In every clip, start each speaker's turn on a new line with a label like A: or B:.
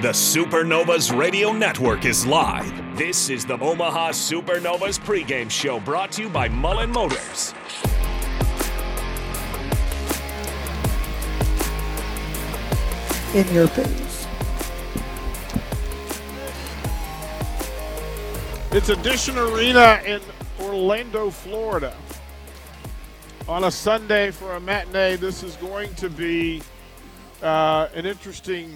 A: The Supernovas Radio Network is live. This is the Omaha Supernovas pregame show brought to you by Mullen Motors.
B: in your face.
C: It's Addition Arena in Orlando, Florida. On a Sunday for a matinee, this is going to be uh, an interesting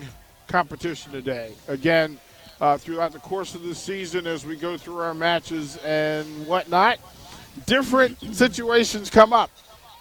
C: competition today. Again, uh, throughout the course of the season, as we go through our matches and whatnot, different situations come up,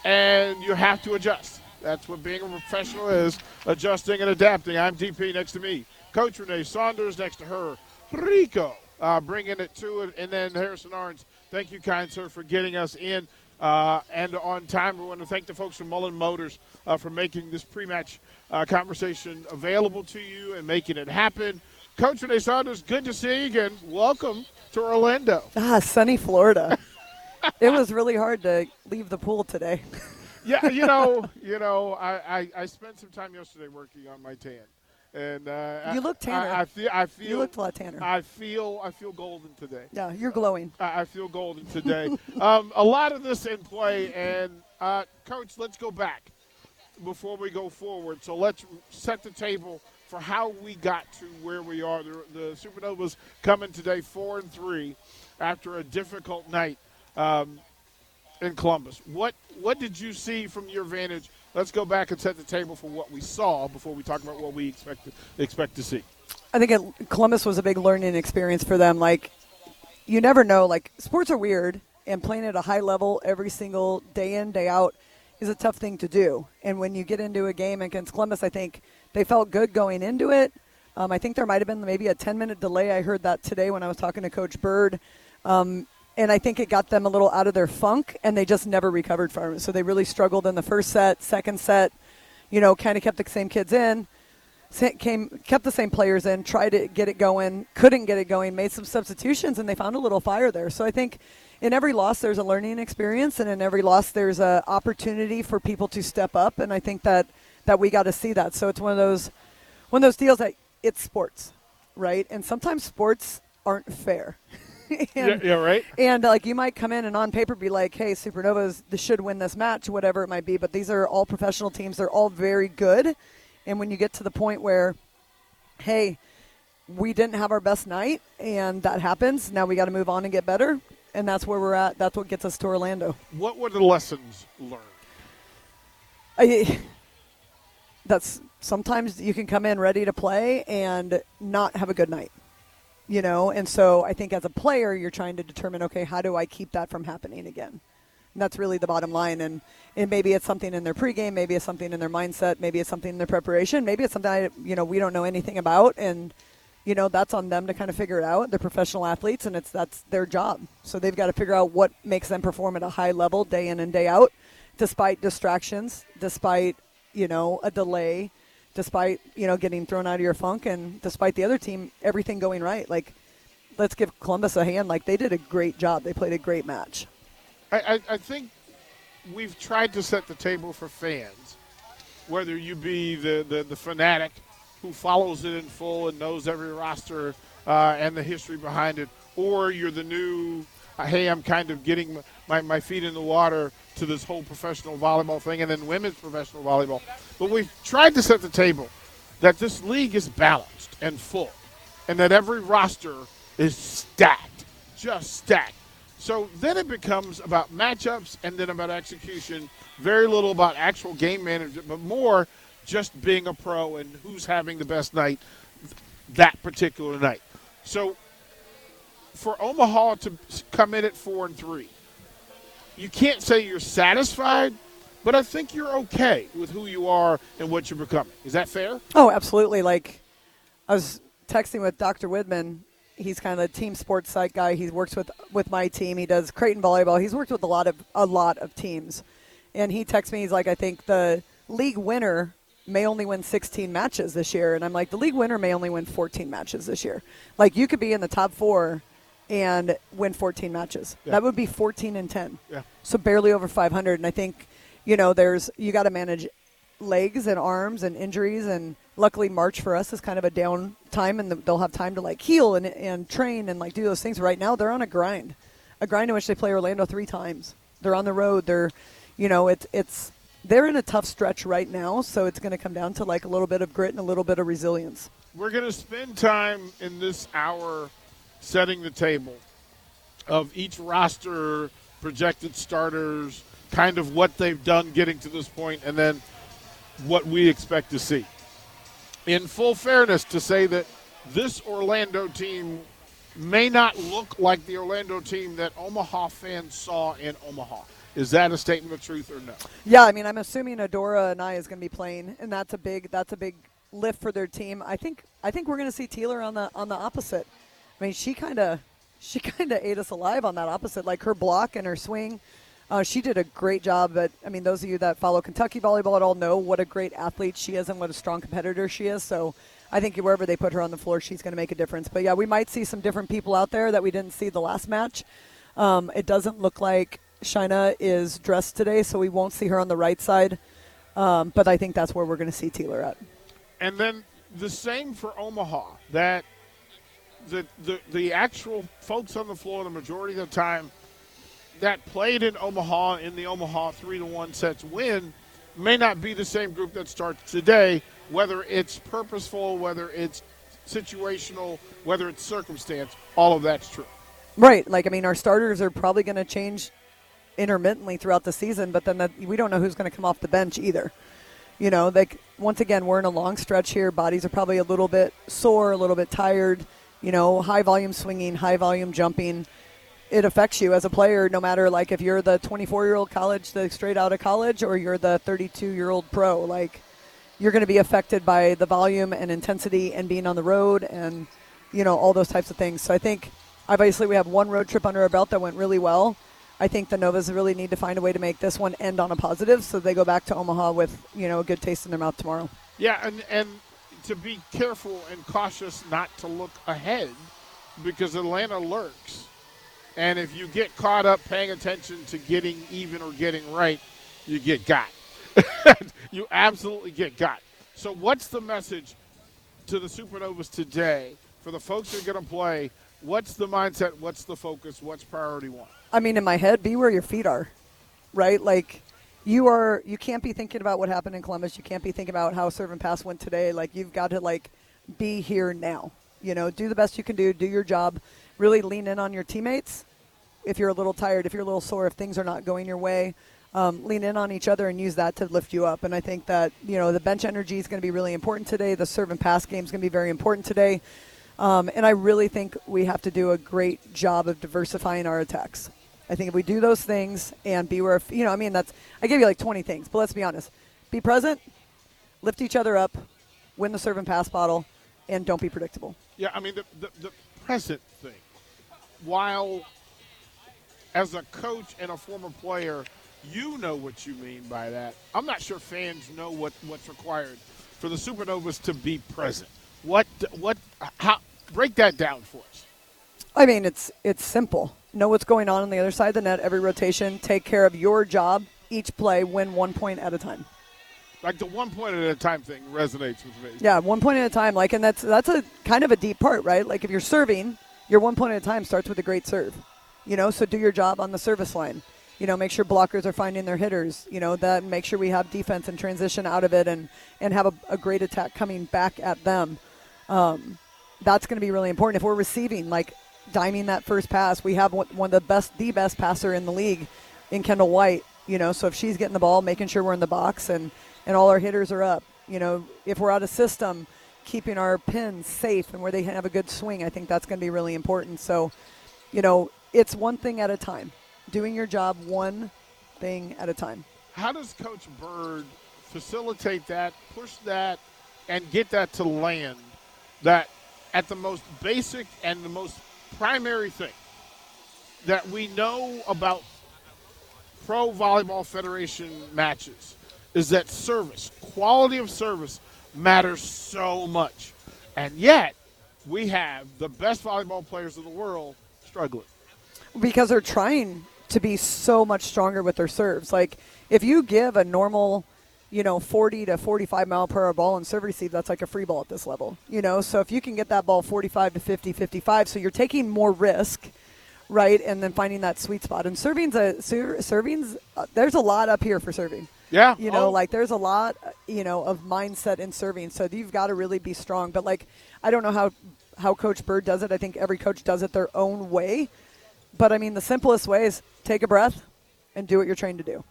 C: and you have to adjust. That's what being a professional is adjusting and adapting. I'm DP next to me. Coach Renee Saunders next to her. Rico uh, bringing it to it. And then Harrison Arns. Thank you, kind sir, for getting us in uh, and on time. We want to thank the folks from Mullen Motors uh, for making this pre match uh, conversation available to you and making it happen. Coach Renee Saunders, good to see you again. Welcome to Orlando.
B: Ah, sunny Florida. it was really hard to leave the pool today.
C: yeah, you know, you know, I, I, I, spent some time yesterday working on my tan, and uh,
B: you look tanner.
C: I, I, feel, I feel
B: you look a lot tanner.
C: I feel, I feel golden today.
B: Yeah, you're glowing.
C: I, I feel golden today. um, a lot of this in play, and uh, coach, let's go back before we go forward. So let's set the table for how we got to where we are. The, the Supernovas coming today four and three after a difficult night. Um, in Columbus. What what did you see from your vantage? Let's go back and set the table for what we saw before we talk about what we expect to, expect to see.
B: I think it, Columbus was a big learning experience for them. Like you never know. Like sports are weird, and playing at a high level every single day in day out is a tough thing to do. And when you get into a game against Columbus, I think they felt good going into it. Um, I think there might have been maybe a 10 minute delay. I heard that today when I was talking to Coach Bird. Um, and I think it got them a little out of their funk, and they just never recovered from it. So they really struggled in the first set, second set. You know, kind of kept the same kids in, came kept the same players in, tried to get it going, couldn't get it going, made some substitutions, and they found a little fire there. So I think in every loss there's a learning experience, and in every loss there's a opportunity for people to step up, and I think that that we got to see that. So it's one of those one of those deals that it's sports, right? And sometimes sports aren't fair.
C: and, yeah, yeah, right.
B: And like you might come in and on paper be like, "Hey, Supernovas should win this match, whatever it might be." But these are all professional teams; they're all very good. And when you get to the point where, hey, we didn't have our best night, and that happens. Now we got to move on and get better, and that's where we're at. That's what gets us to Orlando.
C: What were the lessons learned?
B: I, that's sometimes you can come in ready to play and not have a good night you know and so i think as a player you're trying to determine okay how do i keep that from happening again that's really the bottom line. And, and maybe it's something in their pregame maybe it's something in their mindset maybe it's something in their preparation maybe it's something I, you know we don't know anything about. And you know that's on them to kind of figure it out. They're professional athletes and it's that's their job. So they've got to figure out what makes them perform at a high level day in and day out despite distractions despite you know a delay despite you know getting thrown out of your funk and despite the other team everything going right. Like let's give columbus a hand. Like they did a great job. They played a great match
C: i, I, think we've tried to set the table for fans whether you be the, the, the fanatic who follows it in full and knows every roster uh, and the history behind it or you're the new uh, hey i'm kind of getting my, my feet in the water to this whole professional volleyball thing and then women's professional volleyball. But we've tried to set the table that this league is balanced and full and that every roster is stacked, just stacked. So then it becomes about matchups and then about execution, very little about actual game management, but more just being a pro and who's having the best night that particular night. So for Omaha to come in at four and three, you can't say you're satisfied, but I think you're okay with who you are and what you're becoming. Is that fair?
B: Oh, absolutely. Like I was texting with Dr. Widman. He's kind of the team sports site guy. He works with with my team. He does Creighton volleyball. He's worked with a lot of a lot of teams, and he texts me. He's like, I think the league winner may only win 16 matches this year, and I'm like, the league winner may only win 14 matches this year. Like you could be in the top four and win 14 matches. Yeah. That would be 14 and 10.
C: Yeah.
B: So barely over 500. And I think, you know, there's you got to manage legs and arms and injuries and luckily March for us is kind of a down time, and they'll have time to like heal and and train and like do those things. Right now, they're on a grind, a grind in which they play Orlando three times. They're on the road. They're, you know, it's it's they're in a tough stretch right now, so it's going to come down to like a little bit of grit and a little bit of resilience.
C: We're going to spend time in this hour setting the table of each roster, projected starters, kind of what they've done getting to this point, and then what we expect to see. In full fairness, to say that this Orlando team may not look like the Orlando team that Omaha fans saw in Omaha. Is that a statement of truth or no?
B: Yeah, I mean, I'm assuming Adora Anae is going to be playing, and that's a big that's a big lift for their team. I think I think we're going to see Tealer on the on the opposite. I mean, she kind of she kind of ate us alive on that opposite, like her block and her swing. Uh, she did a great job. But I mean, those of you that follow Kentucky volleyball at all know what a great athlete she is and what a strong competitor she is. So I think wherever they put her on the floor, she's going to make a difference. But yeah, we might see some different people out there that we didn't see the last match. Um, it doesn't look like Shaina is dressed today, so we won't see her on the right side. Um, but I think that's where we're going to see Tealer at.
C: And then the same for Omaha. That the, the the actual folks on the floor the majority of the time that played in Omaha in the Omaha three to one sets win may not be the same group that starts today. Whether it's purposeful, whether it's situational, whether it's circumstance, all of that's true.
B: Right. Like I mean, our starters are probably going to change intermittently throughout the season, but then the, we don't know who's going to come off the bench either. You know, like once again, we're in a long stretch here. Bodies are probably a little bit sore, a little bit tired. You know, high volume swinging, high volume jumping. It affects you as a player, no matter like if you're the 24 year old college, the straight out of college, or you're the 32 year old pro. Like, you're going to be affected by the volume and intensity and being on the road and you know all those types of things. So I think obviously we have one road trip under our belt that went really well. I think the Novas really need to find a way to make this one end on a positive, so they go back to Omaha with you know a good taste in their mouth tomorrow.
C: Yeah, and and to be careful and cautious not to look ahead because Atlanta lurks, and if you get caught up paying attention to getting even or getting right, you get got. you absolutely get got. So, what's the message to the Supernovas today for the folks who are going to play? What's the mindset? What's the focus? What's priority one?
B: I mean, in my head, be where your feet are, right? Like you are, you can't be thinking about what happened in Columbus. You can't be thinking about how serve and pass went today. Like you've got to like be here now. You know, do the best you can do. Do your job. Really lean in on your teammates. If you're a little tired, if you're a little sore, if things are not going your way, um, lean in on each other and use that to lift you up. And I think that you know the bench energy is going to be really important today. The serve and pass game is going to be very important today. Um, and I really think we have to do a great job of diversifying our attacks. I think if we do those things and be where, you know, I mean, that's, I gave you like 20 things, but let's be honest. Be present, lift each other up, win the serve and pass bottle, and don't be predictable.
C: Yeah, I mean, the, the, the present thing, while as a coach and a former player, you know what you mean by that. I'm not sure fans know what, what's required for the Supernovas to be present. What, what, how, break that down for us.
B: I mean, it's it's simple know what's going on on the other side of the net every rotation, take care of your job each play, win one point at a time.
C: Like the one point at a time thing resonates with me.
B: Yeah, one point at a time. Like, and that's that's a kind of a deep part, right? Like, if you're serving, your one point at a time starts with a great serve. You know, so do your job on the service line. You know, make sure blockers are finding their hitters. You know, that make sure we have defense and transition out of it, and and have a, a great attack coming back at them. Um, that's going to be really important. If we're receiving, like diming that first pass. We have one of the best, the best passer in the league in Kendall White. You know, so if she's getting the ball, making sure we're in the box and and all our hitters are up. You know, if we're out of system, keeping our pins safe and where they have a good swing, I think that's going to be really important. So, you know, it's one thing at a time. Doing your job one thing at a time.
C: How does Coach Bird facilitate that, push that, and get that to land? That at the most basic and the most primary thing that we know about Pro Volleyball Federation matches is that service, quality of service, matters so much. And yet, we have the best volleyball players in the world struggling.
B: Because they're trying to be so much stronger with their serves. Like, if you give a normal, you know, 40 to 45 mile per hour ball and serve receive, that's like a free ball at this level. You know, so if you can get that ball 45 to 50, 55, so you're taking more risk, right? And then finding that sweet spot. And serving's a ser- serving's uh, there's a lot up here for serving.
C: Yeah.
B: You know,
C: Oh.
B: like there's a lot, you know, of mindset in serving. So you've got to really be strong. But like, I don't know how how Coach Bird does it. I think every coach does it their own way. But I mean, the simplest way is take a breath and do what you're trained to do.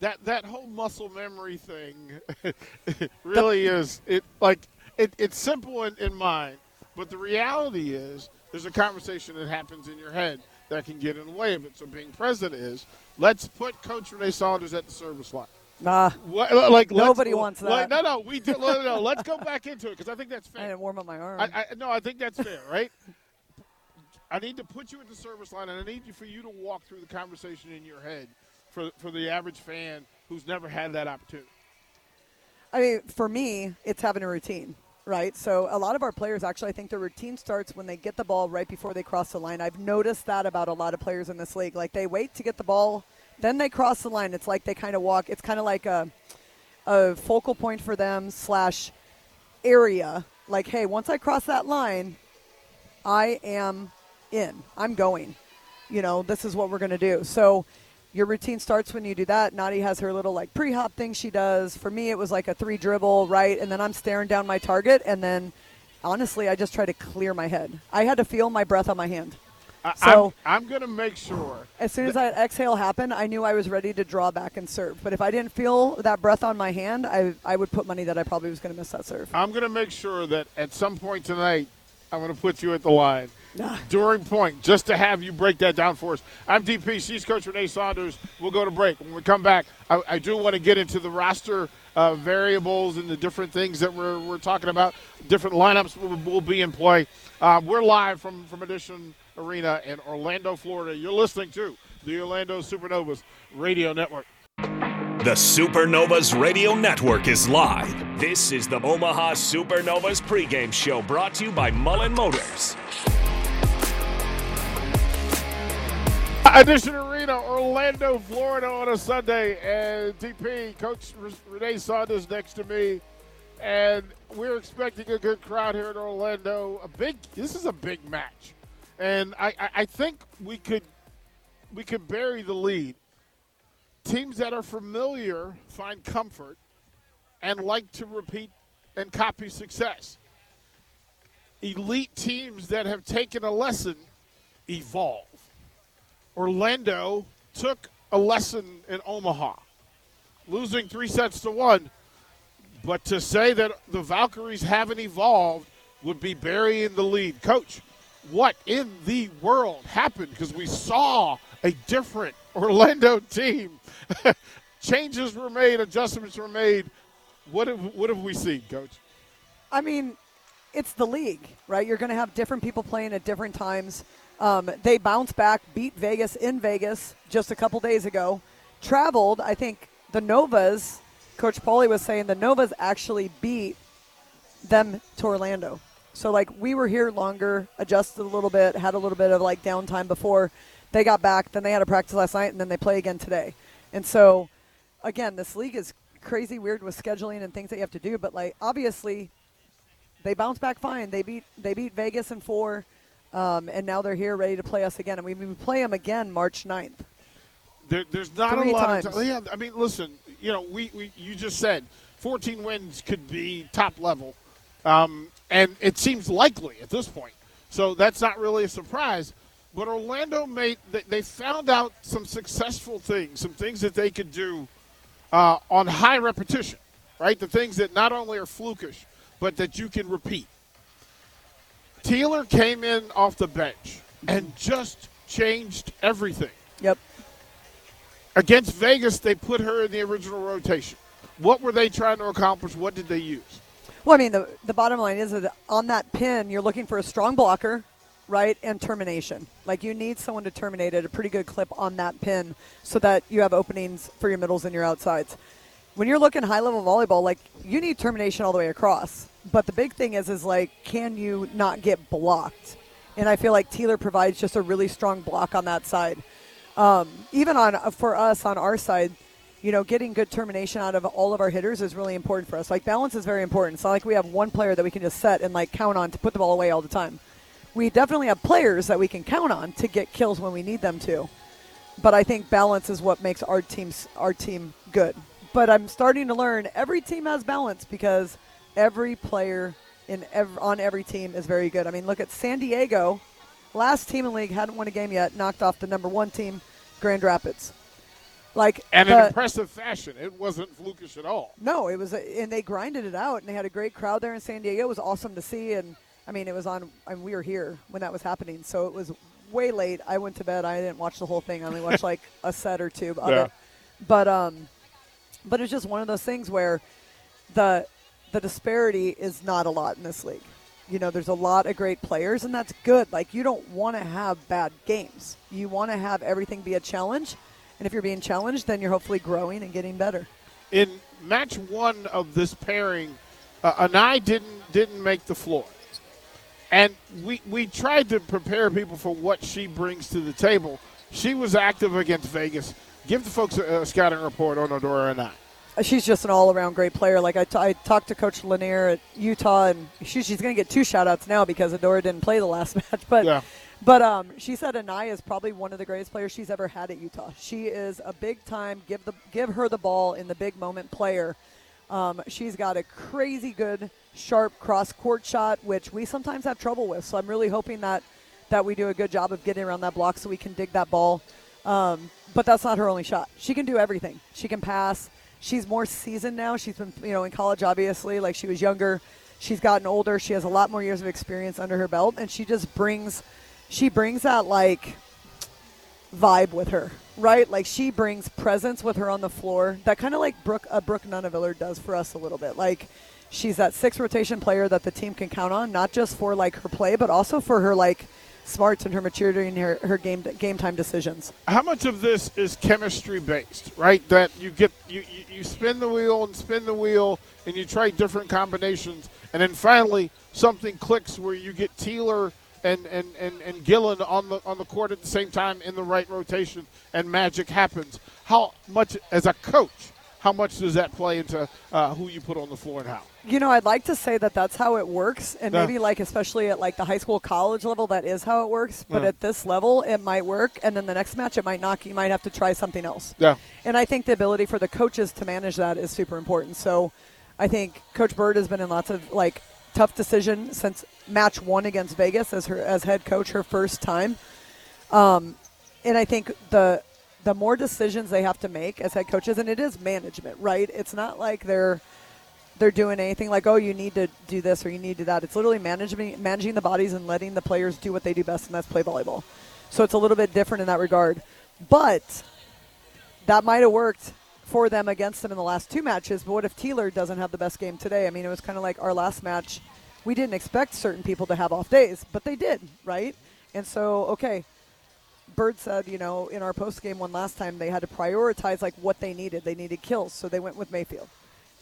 C: that that whole muscle memory thing really is it like it, it's simple in, in mind but the reality is there's a conversation that happens in your head that can get in the way of it so being present is let's put coach renee saunders at the service line
B: Nah,
C: what, uh, like
B: Nobody wants
C: like,
B: that.
C: no no we do, no, no, let's go back into it because i think that's
B: I
C: fair
B: didn't warm up my arm.
C: I, I, no, I think that's fair, right? I need to put you at the service line, and I need you for you to walk through the conversation in your head for for the average fan who's never had that opportunity.
B: I mean, for me, it's having a routine, right? So a lot of our players actually, I think their routine starts when they get the ball right before they cross the line. I've noticed that about a lot of players in this league. Like they wait to get the ball, then they cross the line. It's like they kind of walk. It's kind of like a a focal point for them slash area. Like, hey, once I cross that line, I am in. I'm going. You know, this is what we're going to do. So your routine starts when you do that. Nadi has her little like pre-hop thing she does. For me, it was like a three dribble, right? And then I'm staring down my target. And then honestly, I just try to clear my head. I had to feel my breath on my hand.
C: I,
B: So-
C: I'm, I'm going to make sure.
B: As soon as that exhale happened, I knew I was ready to draw back and serve. But if I didn't feel that breath on my hand, I, I would put money that I probably was going to miss that serve.
C: I'm going to make sure that at some point tonight, I'm going to put you at the line during point just to have you break that down for us. I'm DP. She's Coach Renee Saunders. We'll go to break. When we come back, I, I do want to get into the roster uh, variables and the different things that we're, we're talking about. Different lineups will, will be in play. Uh, we're live from, from Addition Arena in Orlando, Florida. You're listening to the Orlando Supernovas Radio Network.
A: The Supernovas Radio Network is live. This is the Omaha Supernovas pregame show brought to you by Mullen Motors.
C: Addition Arena, Orlando, Florida on a Sunday. And DP, Coach Renee Saunders next to me. And we're expecting a good crowd here in Orlando. A big, this is a big match. And I, I, I think we could we could bury the lead. Teams that are familiar find comfort and like to repeat and copy success. Elite teams that have taken a lesson evolve. Orlando took a lesson in Omaha, losing three sets to one. But to say that the Valkyries haven't evolved would be burying the lead. Coach, what in the world happened? Because we saw a different Orlando team. Changes were made, adjustments were made. What have, what have we seen, Coach?
B: I mean, it's the league, right? You're going to have different people playing at different times. Um, they bounced back, beat Vegas in Vegas just a couple days ago. Traveled, I think the Novas, Coach Pauly was saying the Novas actually beat them to Orlando. So, like, we were here longer, adjusted a little bit, had a little bit of like downtime before they got back. Then they had a practice last night, and then they play again today. And so, again, this league is crazy weird with scheduling and things that you have to do. But like, obviously, they bounced back fine. They beat they beat Vegas in four, um, and now they're here ready to play us again. And we, play them again March 9th.
C: There, there's not
B: Three
C: a lot
B: times.
C: of time. Yeah, I mean, listen, you know, we, we you just said 14 wins could be top level, um, and it seems likely at this point. So that's not really a surprise. But Orlando made they, they found out some successful things, some things that they could do uh, on high repetition, right? The things that not only are flukish, but that you can repeat. Tealer came in off the bench and just changed everything.
B: Yep.
C: Against Vegas, they put her in the original rotation. What were they trying to accomplish? What did they use?
B: Well, I mean, the the bottom line is that on that pin, you're looking for a strong blocker, right, and termination. Like you need someone to terminate at a pretty good clip on that pin, so that you have openings for your middles and your outsides. When you're looking high level volleyball, like you need termination all the way across. But the big thing is, is like, can you not get blocked? And I feel like Tealer provides just a really strong block on that side. Um, even on for us on our side, you know, getting good termination out of all of our hitters is really important for us. Like balance is very important. It's not like we have one player that we can just set and like count on to put the ball away all the time. We definitely have players that we can count on to get kills when we need them to. But I think balance is what makes our teams our team good. But I'm starting to learn every team has balance because every player in ev- on every team is very good. I mean, look at San Diego, last team in the league hadn't won a game yet, knocked off the number one team, Grand Rapids. Like
C: and
B: the,
C: in impressive fashion. It wasn't flukish at all.
B: No, it was, a, and they grinded it out, and they had a great crowd there in San Diego. It was awesome to see, and I mean, it was on. I mean, we were here when that was happening, so it was way late. I went to bed. I didn't watch the whole thing. I only watched like a set or two of
C: Yeah.
B: it. But um, but it's just one of those things where the the disparity is not a lot in this league. You know, there's a lot of great players, and that's good. Like you don't want to have bad games. You want to have everything be a challenge, and if you're being challenged, then you're hopefully growing and getting better.
C: in match one of this pairing, uh, Anae didn't didn't make the floor, and we we tried to prepare people for what she brings to the table. She was active against Vegas. Give the folks a, a scouting report on Adora Anae.
B: Uh, She's just an all-around great player. Like I, t- I talked to Coach Launiere at Utah, and she, she's going to get two shout-outs now because Adora didn't play the last match. But
C: Yeah.
B: but um, she said Anae is probably one of the greatest players she's ever had at Utah. She is a big-time give the give her the ball in the big moment player. Um, she's got a crazy good, sharp cross-court shot, which we sometimes have trouble with. So I'm really hoping that that we do a good job of getting around that block so we can dig that ball. Um, but that's not her only shot. She can do everything. She can pass. She's more seasoned now. She's been, you know, in college, obviously. Like she was younger. She's gotten older. She has a lot more years of experience under her belt, and she just brings, she brings that like vibe with her, right? Like she brings presence with her on the floor. That kind of like Brooke, uh, Brooke Nuneviller does for us a little bit. Like she's that six rotation player that the team can count on, not just for like her play, but also for her like smarts and her maturity and her, her game game time decisions.
C: How much of this is chemistry based, right? That you get you, you, spin the wheel and spin the wheel and you try different combinations and then finally something clicks where you get Tealer and, and, and, and Gillen on the on the court at the same time in the right rotation and magic happens. How much as a coach, how much does that play into uh, who you put on the floor and how?
B: You know, I'd like to say that that's how it works, and
C: Yeah.
B: maybe like especially at like the high school, college level, that is how it works. But
C: Yeah.
B: at this level, it might work, and then the next match, it might not. You might have to try something else.
C: Yeah.
B: And I think the ability for the coaches to manage that is super important. So, I think Coach Bird has been in lots of like tough decision since match one against Vegas as her as head coach, her first time. Um, and I think the the more decisions they have to make as head coaches, and it is management, right? It's not like they're they're doing anything like, oh, you need to do this or you need to do that. It's literally managing managing the bodies and letting the players do what they do best, and that's play volleyball. So it's a little bit different in that regard, but that might have worked for them against them in the last two matches. But what if Tealer doesn't have the best game today? I mean, it was kind of like our last match. We didn't expect certain people to have off days, but they did, right? And so, okay, Bird said, you know, in our post game one last time, they had to prioritize like what they needed. They needed kills, so they went with Mayfield.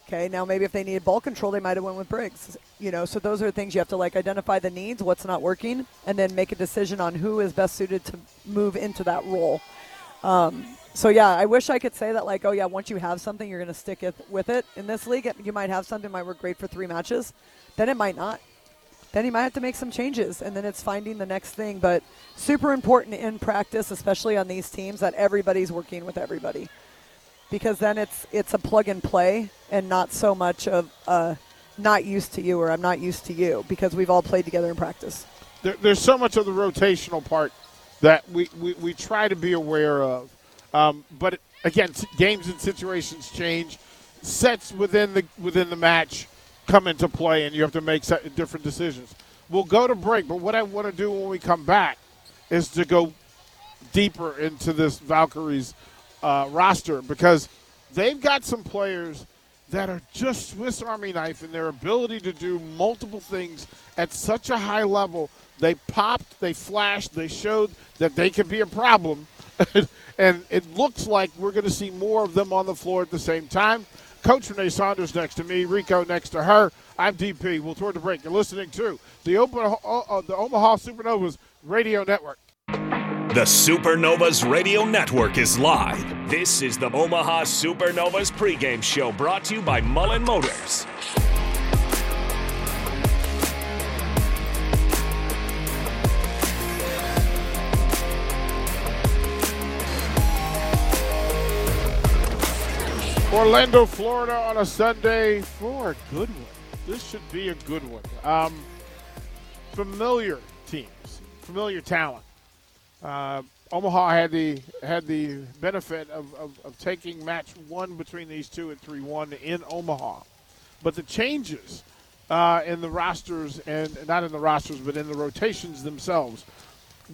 B: Okay, now maybe if they needed ball control, they might have went with Briggs. You know, so those are things you have to like identify the needs, what's not working, and then make a decision on who is best suited to move into that role. Um, so yeah, I wish I could say that like, oh yeah, once you have something, you're going to stick it with it. In this league, you might have something might work great for three matches, then it might not. Then you might have to make some changes, and then it's finding the next thing. But super important in practice, especially on these teams, that everybody's working with everybody, because then it's it's a plug and play, and not so much of uh, not used to you or I'm not used to you, because we've all played together in practice.
C: there, there's so much of the rotational part that we, we, we try to be aware of. Um, but again, games and situations change. Sets within the within the match come into play, and you have to make different decisions. We'll go to break, but what I want to do when we come back is to go deeper into this Valkyries uh, roster because they've got some players that are just Swiss Army knife in their ability to do multiple things at such a high level. They popped, they flashed, they showed that they could be a problem. and it looks like we're going to see more of them on the floor at the same time. Coach Renee Saunders next to me, Rico next to her. I'm DP. We'll toward the break. You're listening to the, Open, uh, uh, the Omaha Supernovas Radio Network.
A: The Supernovas Radio Network is live. This is the Omaha Supernovas pregame show brought to you by Mullen Motors.
C: Orlando, Florida on a Sunday for a good one. This should be a good one. Um, familiar teams, familiar talent. Uh, Omaha had the had the benefit of, of, of, taking match one between these two at three one in Omaha, but the changes uh, in the rosters and not in the rosters but in the rotations themselves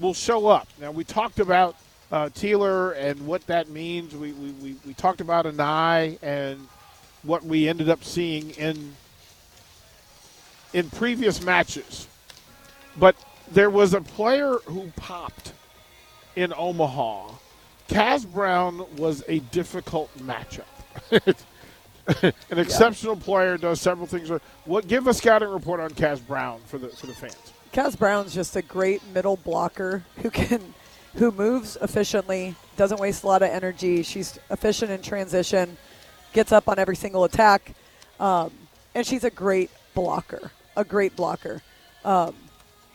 C: will show up. Now we talked about uh, Tealer and what that means. We, we, we, we talked about Anae and what we ended up seeing in in previous matches, but there was a player who popped in Omaha. Kaz Brown was a difficult matchup. An exceptional yeah. player does several things. What give a scouting report on Kaz Brown for the for the fans?
B: Kaz Brown's just a great middle blocker who can who moves efficiently, doesn't waste a lot of energy. She's efficient in transition, gets up on every single attack, um, and she's a great blocker. A great blocker. Um,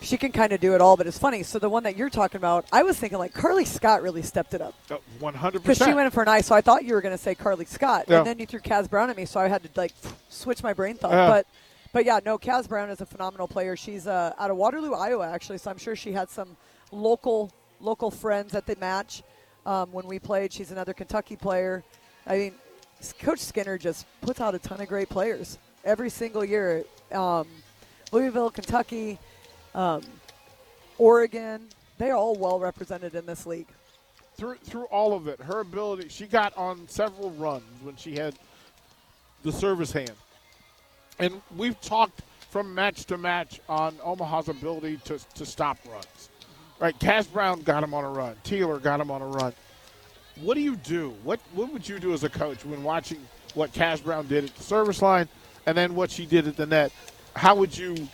B: she can kind of do it all, but it's funny. So the one that you're talking about, I was thinking like Carly Scott really stepped it up.
C: One hundred
B: percent. Because she went in for Anae, so I thought you were going to say Carly Scott, yeah. and then you threw Kaz Brown at me, so I had to like switch my brain thought. But but yeah, no, Kaz Brown is a phenomenal player. She's uh, out of Waterloo, Iowa, actually, so I'm sure she had some local local friends at the match um, when we played. She's another Kentucky player. I mean, Coach Skinner just puts out a ton of great players every single year. Um, Louisville, Kentucky um, Oregon, they're all well represented in this league.
C: Through through all of it, her ability, she got on several runs when she had the service hand, and we've talked from match to match on Omaha's ability to to stop runs. Right, Kaz Brown got him on a run. Tealer got him on a run. What do you do? What what would you do as a coach when watching what Kaz Brown did at the service line, and then what she did at the net? How would you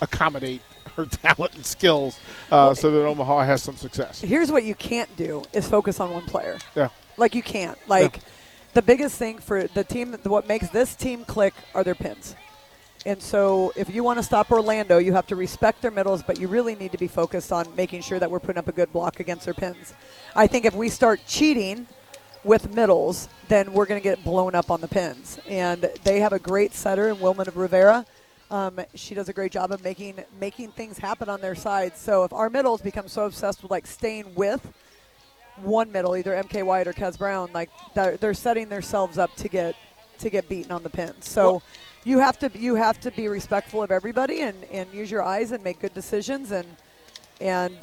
C: accommodate her talent and skills uh, so that Omaha has some success.
B: Here's what you can't do is focus on one player.
C: Yeah.
B: Like you can't. Like yeah. the biggest thing for the team, what makes this team click are their pins. And so if you want to stop Orlando, you have to respect their middles, but you really need to be focused on making sure that we're putting up a good block against their pins. I think if we start cheating with middles, then we're going to get blown up on the pins. And they have a great setter in Wilmarys Rivera um, she does a great job of making making things happen on their side. So if our middles become so obsessed with like staying with one middle, either MK White or Kaz Brown, like they're, they're setting themselves up to get to get beaten on the pins. So well, you have to you have to be respectful of everybody and, and use your eyes and make good decisions and and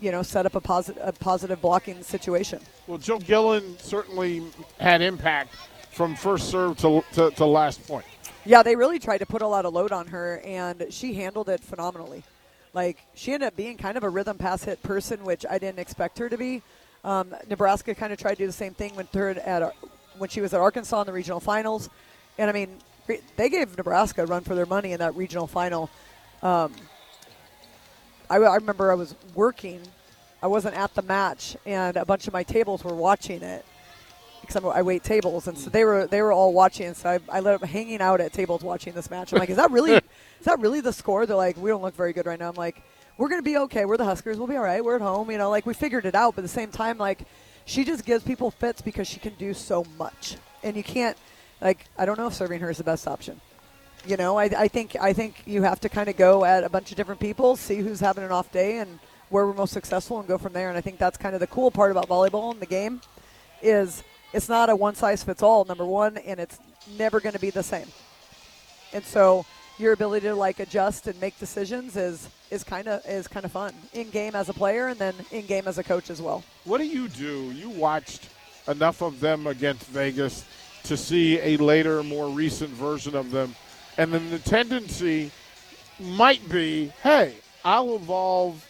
B: you know set up a positive a positive blocking situation.
C: Well, Jill Gillen certainly had impact from first serve to, to, to last point.
B: Yeah, they really tried to put a lot of load on her, and she handled it phenomenally. Like she ended up being kind of a rhythm pass hit person, which I didn't expect her to be. Um, Nebraska kind of tried to do the same thing when third at when she was at Arkansas in the regional finals, and I mean they gave Nebraska a run for their money in that regional final. Um, I, I remember I was working, I wasn't at the match, and a bunch of my tables were watching it, because I wait tables, and so they were they were all watching. So I, I let them hanging out at tables watching this match. I'm like, is that really is that really the score? They're like, we don't look very good right now. I'm like, we're gonna be okay. We're the Huskers. We'll be all right. We're at home. You know, like we figured it out. But at the same time, like she just gives people fits because she can do so much, and you can't like I don't know if serving her is the best option. You know, I, I think I think you have to kind of go at a bunch of different people, see who's having an off day, and where we're most successful, and go from there. And I think that's kind of the cool part about volleyball and the game is it's not a one size fits all, number one, and it's never going to be the same. And so your ability to like adjust and make decisions is is kind of is kind of fun in game as a player and then in game as a coach as well.
C: What do you do? You watched enough of them against Vegas to see a later, more recent version of them, and then the tendency might be, hey, I'll evolve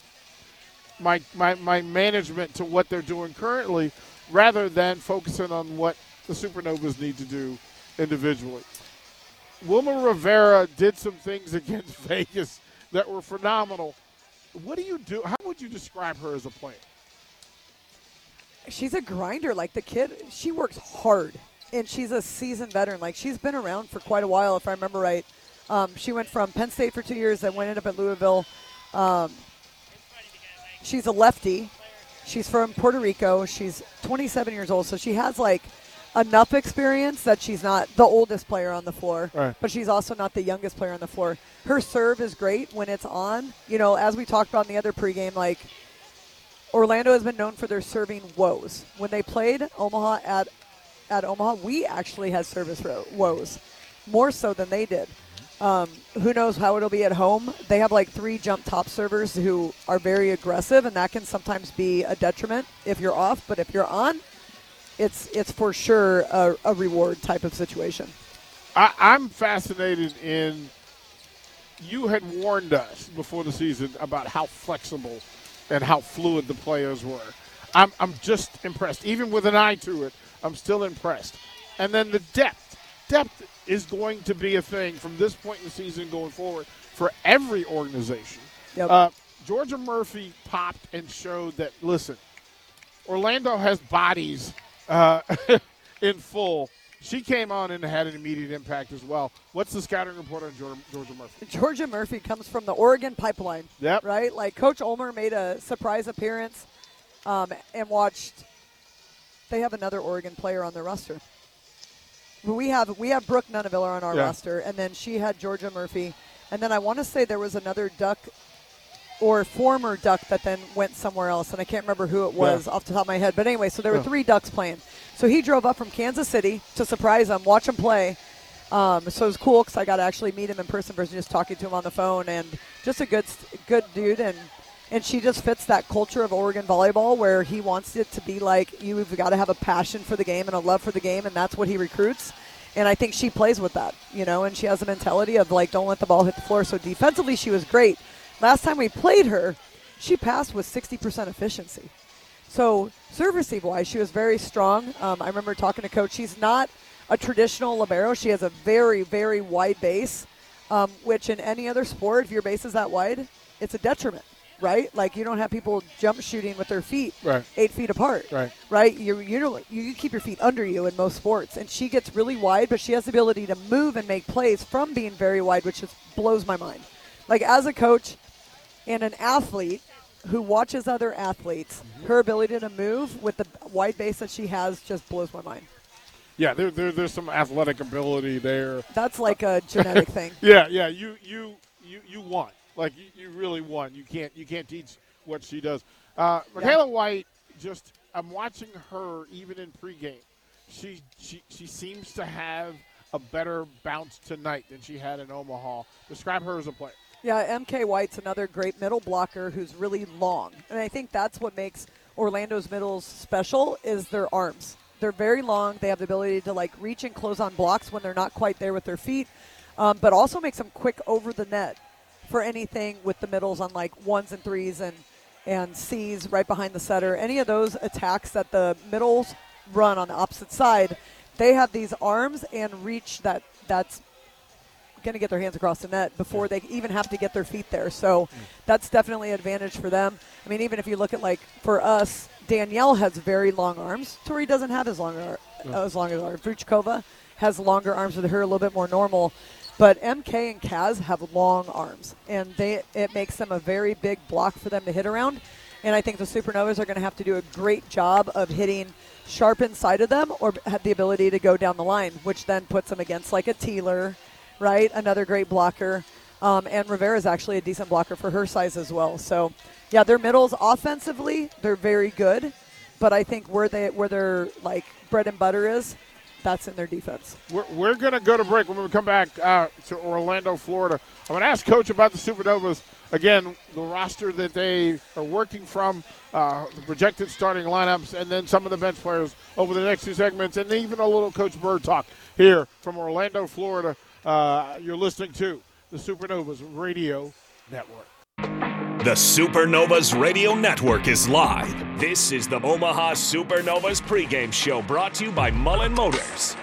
C: my my, my management to what they're doing currently rather than focusing on what the Supernovas need to do individually. Wilmarys Rivera did some things against Vegas that were phenomenal. What do you do? How would you describe her as a player?
B: she's a grinder. Like the kid, she works hard, and she's a seasoned veteran. Like she's been around for quite a while, if I remember right. Um, she went from Penn State for two years, then went up at Louisville. Um, she's a lefty. She's from Puerto Rico. She's 27 years old, so she has like enough experience that she's not the oldest player on the floor,
C: Right.
B: but she's also not the youngest player on the floor. Her serve is great when it's on. You know, as we talked about in the other pregame, like Orlando has been known for their serving woes. When they played Omaha at at Omaha, we actually had service woes, more so than they did. Um, who knows how it'll be at home? They have like three jump top servers who are very aggressive, and that can sometimes be a detriment if you're off. But if you're on, it's it's for sure a, a reward type of situation.
C: I, I'm fascinated in. You had warned us before the season about how flexible and how fluid the players were. I'm, I'm just impressed. Even with an eye to it, I'm still impressed. And then the depth. Depth is going to be a thing from this point in the season going forward for every organization.
B: Yep.
C: Uh, Georgia Murphy popped and showed that, listen, Orlando has bodies uh, in full. She came on and had an immediate impact as well. What's the scouting report on Georgia, Georgia Murphy?
B: Georgia Murphy comes from the Oregon pipeline.
C: Yep.
B: Right? Like Coach Ulmer made a surprise appearance um, and watched. They have another Oregon player on their roster. We have we have Brooke Nuneviller on our
C: Yeah.
B: roster, and then she had Georgia Murphy, and then I want to say there was another Duck or former Duck that then went somewhere else, and I can't remember who it was
C: Yeah.
B: off the top of my head. But anyway, so there were
C: Yeah.
B: three Ducks playing. So he drove up from Kansas City to surprise them, watch them play. Um, so it was cool because I got to actually meet him in person versus just talking to him on the phone, and just a good, good dude. And and she just fits that culture of Oregon volleyball where he wants it to be like you've got to have a passion for the game and a love for the game, and that's what he recruits. And I think she plays with that, you know, and she has a mentality of like, don't let the ball hit the floor. So defensively, she was great. Last time we played her, she passed with 60% efficiency. So serve receive wise, she was very strong. Um, I remember talking to coach. She's not a traditional libero. She has a very very wide base, um, which in any other sport, if your base is that wide, it's a detriment, right? Like you don't have people jump shooting with their feet
C: Right.
B: eight feet apart,
C: Right.
B: Right? You you you keep your feet under you in most sports, and she gets really wide, but she has the ability to move and make plays from being very wide, which just blows my mind. Like as a coach and an athlete who watches other athletes, mm-hmm. her ability to move with the wide base that she has just blows my mind.
C: Yeah, there, there, there's some athletic ability there.
B: That's like uh, a genetic thing.
C: Yeah, yeah, you you you you won. Like you, you really won. You can't you can't teach what she does. Uh, Michaela White, just I'm watching her even in pregame. She she she seems to have a better bounce tonight than she had in Omaha. Describe her as a player.
B: Yeah, MK White's another great middle blocker who's really long. And I think that's what makes Orlando's middles special is their arms. They're very long. They have the ability to like reach and close on blocks when they're not quite there with their feet, um, but also makes them quick over the net for anything with the middles on like ones and threes and and C's right behind the setter. Any of those attacks that the middles run on the opposite side, they have these arms and reach that that's going to get their hands across the net before they even have to get their feet there. So that's definitely an advantage for them. I mean, even if you look at like for us, Danielle has very long arms. Tori doesn't have as long ar- as long as our Vuchkova has longer arms with her, a little bit more normal. But MK and Kaz have long arms, and they it makes them a very big block for them to hit around. And I think the Supernovas are going to have to do a great job of hitting sharp inside of them, or have the ability to go down the line, which then puts them against like a Tealer, right? Another great blocker. Um, and Rivera is actually a decent blocker for her size as well. So, yeah, their middles offensively, they're very good. But I think where they where their like bread and butter is, that's in their defense.
C: We're, we're going to go to break. When we come back uh, to Orlando, Florida, I'm going to ask Coach about the Supernovas. Again, the roster that they are working from, uh, the projected starting lineups, and then some of the bench players over the next two segments, and even a little Coach Bird talk here from Orlando, Florida. Uh, you're listening to the Supernovas Radio Network.
A: The Supernovas Radio Network is live. This is the Omaha Supernovas pregame show brought to you by Mullen Motors.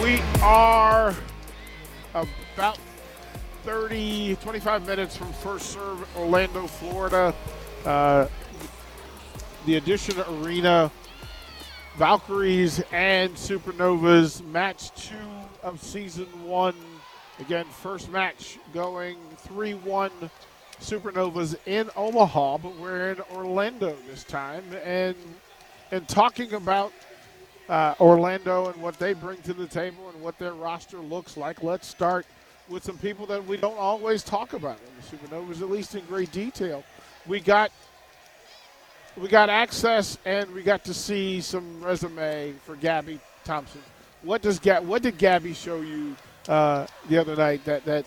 C: We are about 30, 25 minutes from first serve Orlando, Florida. Uh, the Addition Arena Valkyries and Supernovas match two of season one. Again, first match going 3 1 Supernovas in Omaha, but we're in Orlando this time. And, and talking about uh, Orlando and what they bring to the table and what their roster looks like, let's start with some people that we don't always talk about in the Supernovas, at least in great detail. We got we got access and we got to see some resume for Gabby Thompson. What does Ga- what did Gabby show you uh, the other night that that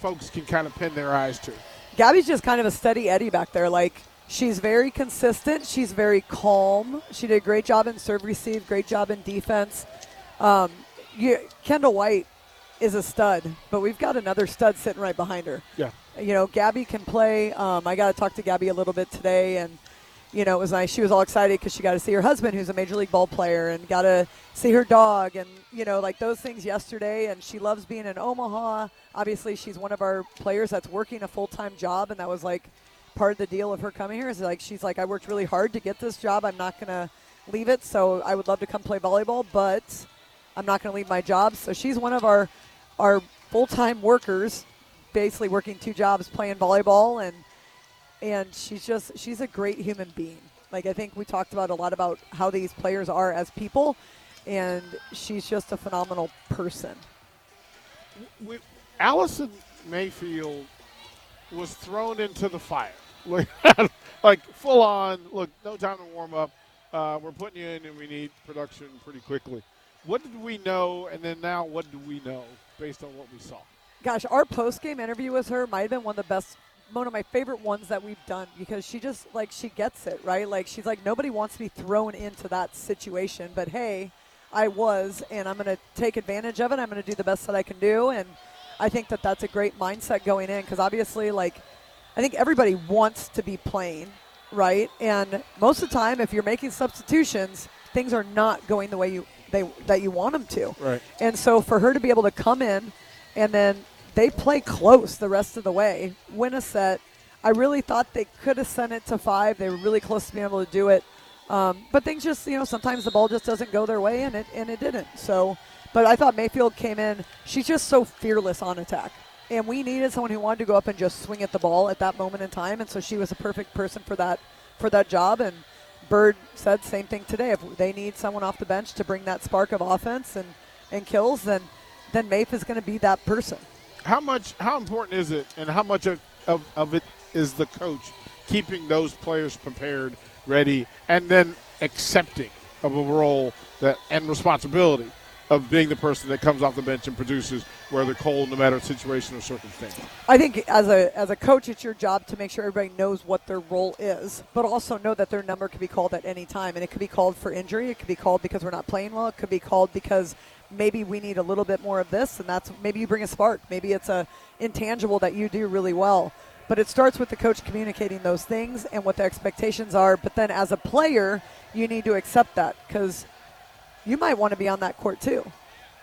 C: folks can kind of pin their eyes to?
B: Gabby's just kind of a steady Eddie back there. Like she's very consistent. She's very calm. She did a great job in serve receive, great job in defense. Um, you, Kendall White is a stud, but we've got another stud sitting right behind her.
C: Yeah.
B: You know, Gabby can play. Um, I got to talk to Gabby a little bit today, and you know, it was nice. She was all excited because she got to see her husband, who's a major league ball player, and got to see her dog, and you know, like those things yesterday. And she loves being in Omaha. Obviously, she's one of our players that's working a full time job, and that was like part of the deal of her coming here. Is like she's like, I worked really hard to get this job. I'm not gonna leave it. So I would love to come play volleyball, but I'm not gonna leave my job. So she's one of our our full time workers, basically working two jobs, playing volleyball and and she's just she's a great human being. Like I think we talked about a lot about how these players are as people, and she's just a phenomenal person.
C: We, Allison Mayfield was thrown into the fire, like, like full on. Look, no time to warm up. Uh, we're putting you in, and we need production pretty quickly. What did we know, and then now what do we know based on what we saw?
B: Gosh, our post game interview with her might have been one of the best one of my favorite ones that we've done because she just like she gets it right? Like she's like nobody wants to be thrown into that situation but hey i was and i'm going to take advantage of it. I'm going to do the best that i can do. And i think that that's a great mindset going in because obviously like i think everybody wants to be playing right? And most of the time if you're making substitutions things are not going the way you they that you want them to.
C: Right.
B: And so for her to be able to come in and then they play close the rest of the way, win a set. I really thought they could have sent it to five. They were really close to being able to do it. Um, but things just, you know, sometimes the ball just doesn't go their way, and it and it didn't. So, but I thought Mayfield came in. She's just so fearless on attack, and we needed someone who wanted to go up and just swing at the ball at that moment in time. And so she was a perfect person for that for that job. And Bird said same thing today. If they need someone off the bench to bring that spark of offense and and kills, then then Mafe is going to be that person
C: how much how important is it and how much of, of, of it is the coach keeping those players prepared ready and then accepting of a role that and responsibility of being the person that comes off the bench and produces whether cold no matter situation or circumstance?
B: I think as a as a coach it's your job to make sure everybody knows what their role is but also know that their number could be called at any time and it could be called for injury it could be called because we're not playing well it could be called because maybe we need a little bit more of this and that's maybe you bring a spark. Maybe it's a intangible that you do really well. But it starts with the coach communicating those things and what the expectations are. But then as a player you need to accept that because you might want to be on that court too.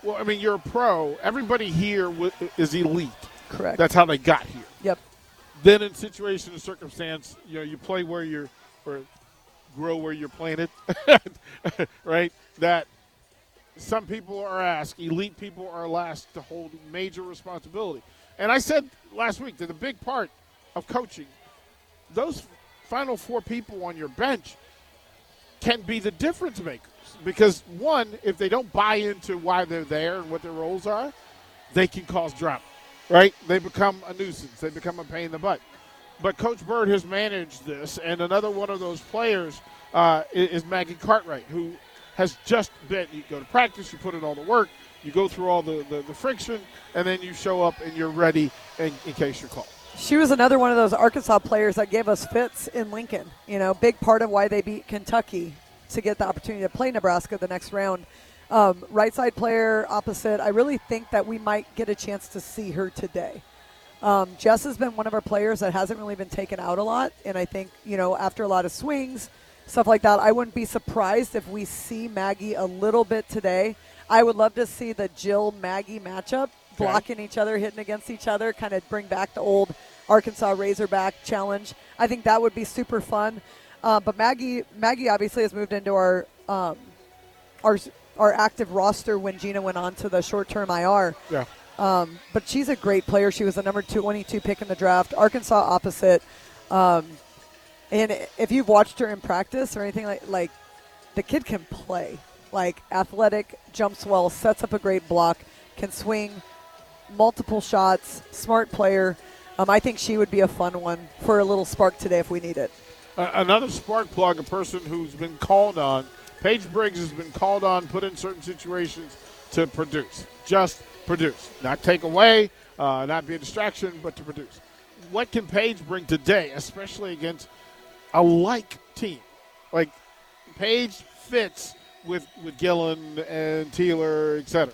C: Well i mean you're a pro. Everybody here is elite.
B: Correct.
C: That's how they got here.
B: Yep.
C: Then in situation and circumstance you know you play where you're or grow where you're planted, right? That some people are asked, elite people are asked to hold major responsibility. And I said last week that a big part of coaching, those final four people on your bench can be the difference makers. Because, one, if they don't buy into why they're there and what their roles are, they can cause drama, right? They become a nuisance, they become a pain in the butt. But Coach Bird has managed this, and another one of those players uh, is Maggie Cartwright, who has just been you go to practice, you put in all the work, you go through all the, the, the friction, and then you show up and you're ready in, in case you're called.
B: She was another one of those Arkansas players that gave us fits in Lincoln. You know, big part of why they beat Kentucky to get the opportunity to play Nebraska the next round. Um, right side player opposite. I really think that we might get a chance to see her today. Um, Jess has been one of our players that hasn't really been taken out a lot, and I think you know after a lot of swings, stuff like that. I wouldn't be surprised if we see Maggie a little bit today. I would love to see the Jill Maggie matchup, blocking okay. each other, hitting against each other, kind of bring back the old Arkansas Razorback challenge. I think that would be super fun. Uh, but Maggie, Maggie obviously has moved into our um, our our active roster when Gina went on to the short term IR.
C: Yeah.
B: Um, but she's a great player. She was the number 22 pick in the draft. Arkansas opposite. Um, and if you've watched her in practice or anything like like, the kid can play. Like athletic, jumps well, sets up a great block, can swing, multiple shots, smart player. Um, I think she would be a fun one for a little spark today if we need it.
C: Uh, another spark plug, a person who's been called on. Paige Briggs has been called on, put in certain situations to produce. Just produce. Not take away, uh, not be a distraction, but to produce. What can Paige bring today, especially against a like team? Like, Paige fits with, with Gillen and Tealer, et cetera.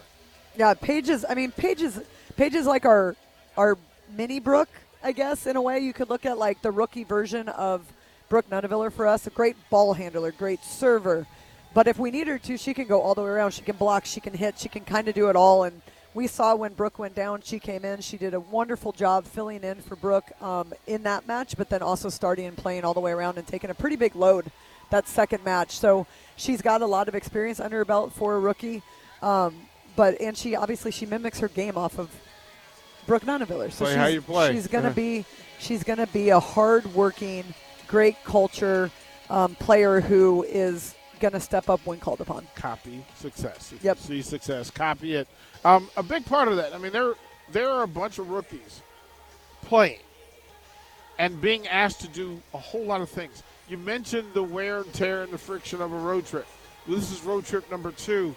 B: Yeah, Paige is. I mean, Paige is. Paige is like our our mini Brooke, I guess. In a way, you could look at like the rookie version of Brooke Nuneviller for us. A great ball handler, great server. But if we need her to, she can go all the way around. She can block, she can hit, she can kind of do it all. And we saw when Brooke went down, she came in. She did a wonderful job filling in for Brooke um, in that match, but then also starting and playing all the way around and taking a pretty big load that second match. So she's got a lot of experience under her belt for a rookie. Um, but and she obviously she mimics her game off of Brooke Nuneviller. So she's,
C: how you play.
B: she's gonna
C: Yeah.
B: be she's gonna be a hard-working, great culture um, player who is gonna step up when called upon.
C: copy success. If
B: Yep.
C: see success, copy it. Um, a big part of that. I mean, there there are a bunch of rookies playing and being asked to do a whole lot of things. You mentioned the wear and tear and the friction of a road trip. This is road trip number two.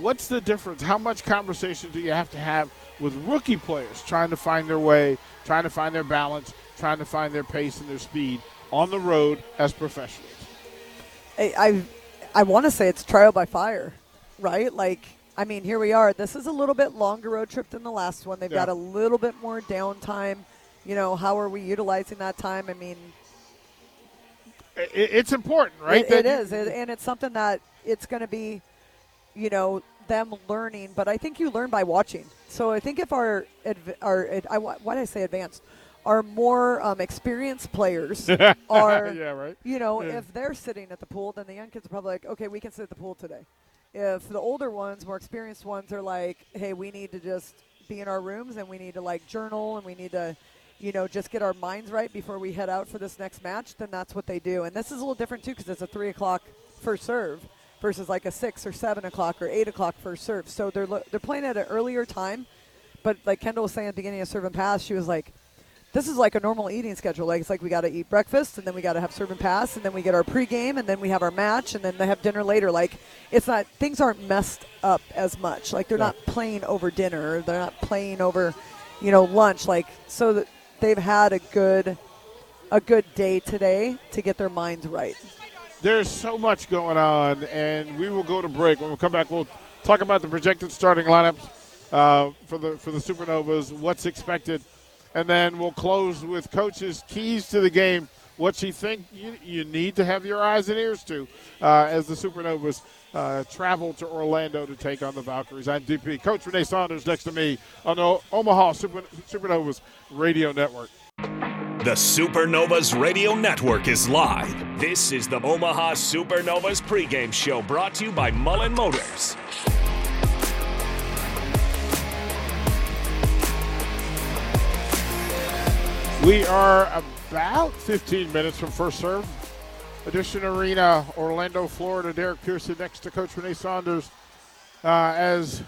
C: What's the difference? How much conversation do you have to have with rookie players trying to find their way, trying to find their balance, trying to find their pace and their speed on the road as professionals?
B: I I, I want to say it's trial by fire, right? Like I mean, here we are. This is a little bit longer road trip than the last one. They've
C: Yeah.
B: got a little bit more downtime. You know, how are we utilizing that time? I mean,
C: It's important, right?
B: It, it
C: you-
B: and it's something that it's going to be, you know, them learning. But I think you learn by watching. So I think if our our I, why did I say advanced? Our more um, experienced players are,
C: yeah, right.
B: you know,
C: Yeah.
B: if they're sitting at the pool, then the young kids are probably like, okay, we can sit at the pool today. If the older ones, more experienced ones, are like, hey, we need to just be in our rooms and we need to like journal and we need to, you know, just get our minds right before we head out for this next match, then that's what they do. And this is a little different too because it's a three o'clock first serve versus like a six or seven o'clock or eight o'clock first serve. So they're lo- they're playing at an earlier time. But like Kendall was saying at the beginning of serve and pass, she was like, this is like a normal eating schedule. Like it's like we got to eat breakfast and then we got to have serve and pass and then we get our pregame and then we have our match and then they have dinner later. Like it's not things aren't messed up as much. Like they're
C: Yeah.
B: not playing over dinner. They're not playing over, you know, lunch. Like so that they've had a good a good day today to get their minds right.
C: There's so much going on, and we will go to break. When we come back, we'll talk about the projected starting lineups uh, for the for the Supernovas, what's expected, and then we'll close with coach's keys to the game. What you think you, you need to have your eyes and ears to uh, as the Supernovas uh, travel to Orlando to take on the Valkyries. I'm DP Coach Renee Saunders next to me on the Omaha Super, Supernovas Radio Network.
A: The Supernovas Radio Network is live. This is the Omaha Supernovas pregame show brought to you by Mullen Motors.
C: We are about 15 minutes from first serve. Addition Arena, Orlando, Florida. Derek Pearson next to Coach Renee Saunders uh, as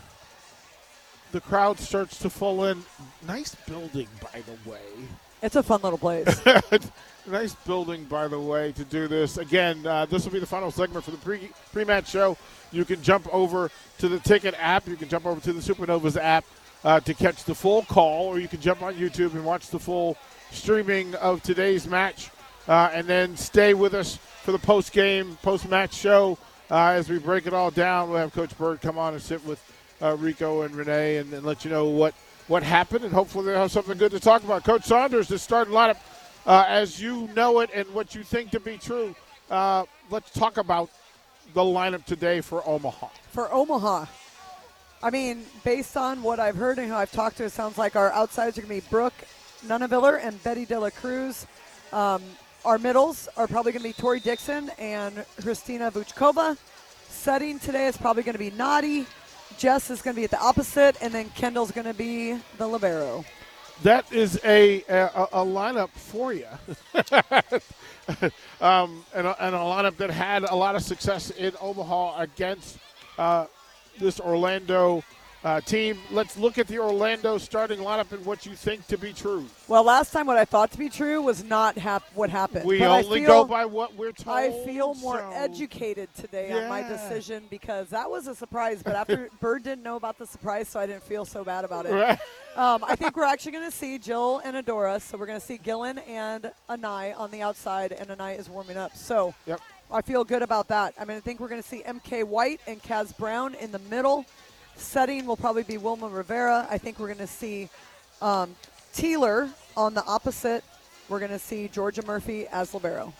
C: the crowd starts to full in. Nice building, by the way.
B: It's a fun little place.
C: nice building, by the way, to do this. Again, uh, this will be the final segment for the pre pre match show. You can jump over to the ticket app. You can jump over to the Supernovas app uh, to catch the full call, or you can jump on YouTube and watch the full streaming of today's match, uh, and then stay with us for the post game, post match show uh, as we break it all down. We'll have Coach Bird come on and sit with uh, Rico and Renee and, and let you know what what happened, and hopefully they'll have something good to talk about. Coach Saunders, the starting lineup, uh, as you know it and what you think to be true. Uh, let's talk about the lineup today for Omaha.
B: for Omaha. I mean, based on what I've heard and who I've talked to, it sounds like our outsiders are going to be Brooke Nuneviller and Betty De La Cruz. Um, our middles are probably going to be Tori Dixon and Christina Vuchkova. Setting today is probably going to be Nadi. Jess is going to be at the opposite, and then Kendall's going to be the libero.
C: That is a a, a lineup for you, um, and, a, and, a, lineup that had a lot of success in Omaha against uh, this Orlando uh, team. Let's look at the Orlando starting lineup and what you think to be true.
B: Well, last time what I thought to be true was not hap- what happened.
C: We
B: but
C: only
B: feel,
C: go by what we're told.
B: I feel more
C: so.
B: educated today
C: yeah.
B: on my decision because that was a surprise. But after Bird didn't know about the surprise, so I didn't feel so bad about it.
C: Right.
B: Um, I think we're actually going to see Jill and Adora. So we're going to see Gillen and Anae on the outside, and Anae is warming up. So
C: yep.
B: I feel good about that. I mean, I think we're going to see MK White and Kaz Brown in the middle setting will probably be Wilma Rivera. I think we're going to see um, Tealer on the opposite. We're going to see Georgia Murphy as libero.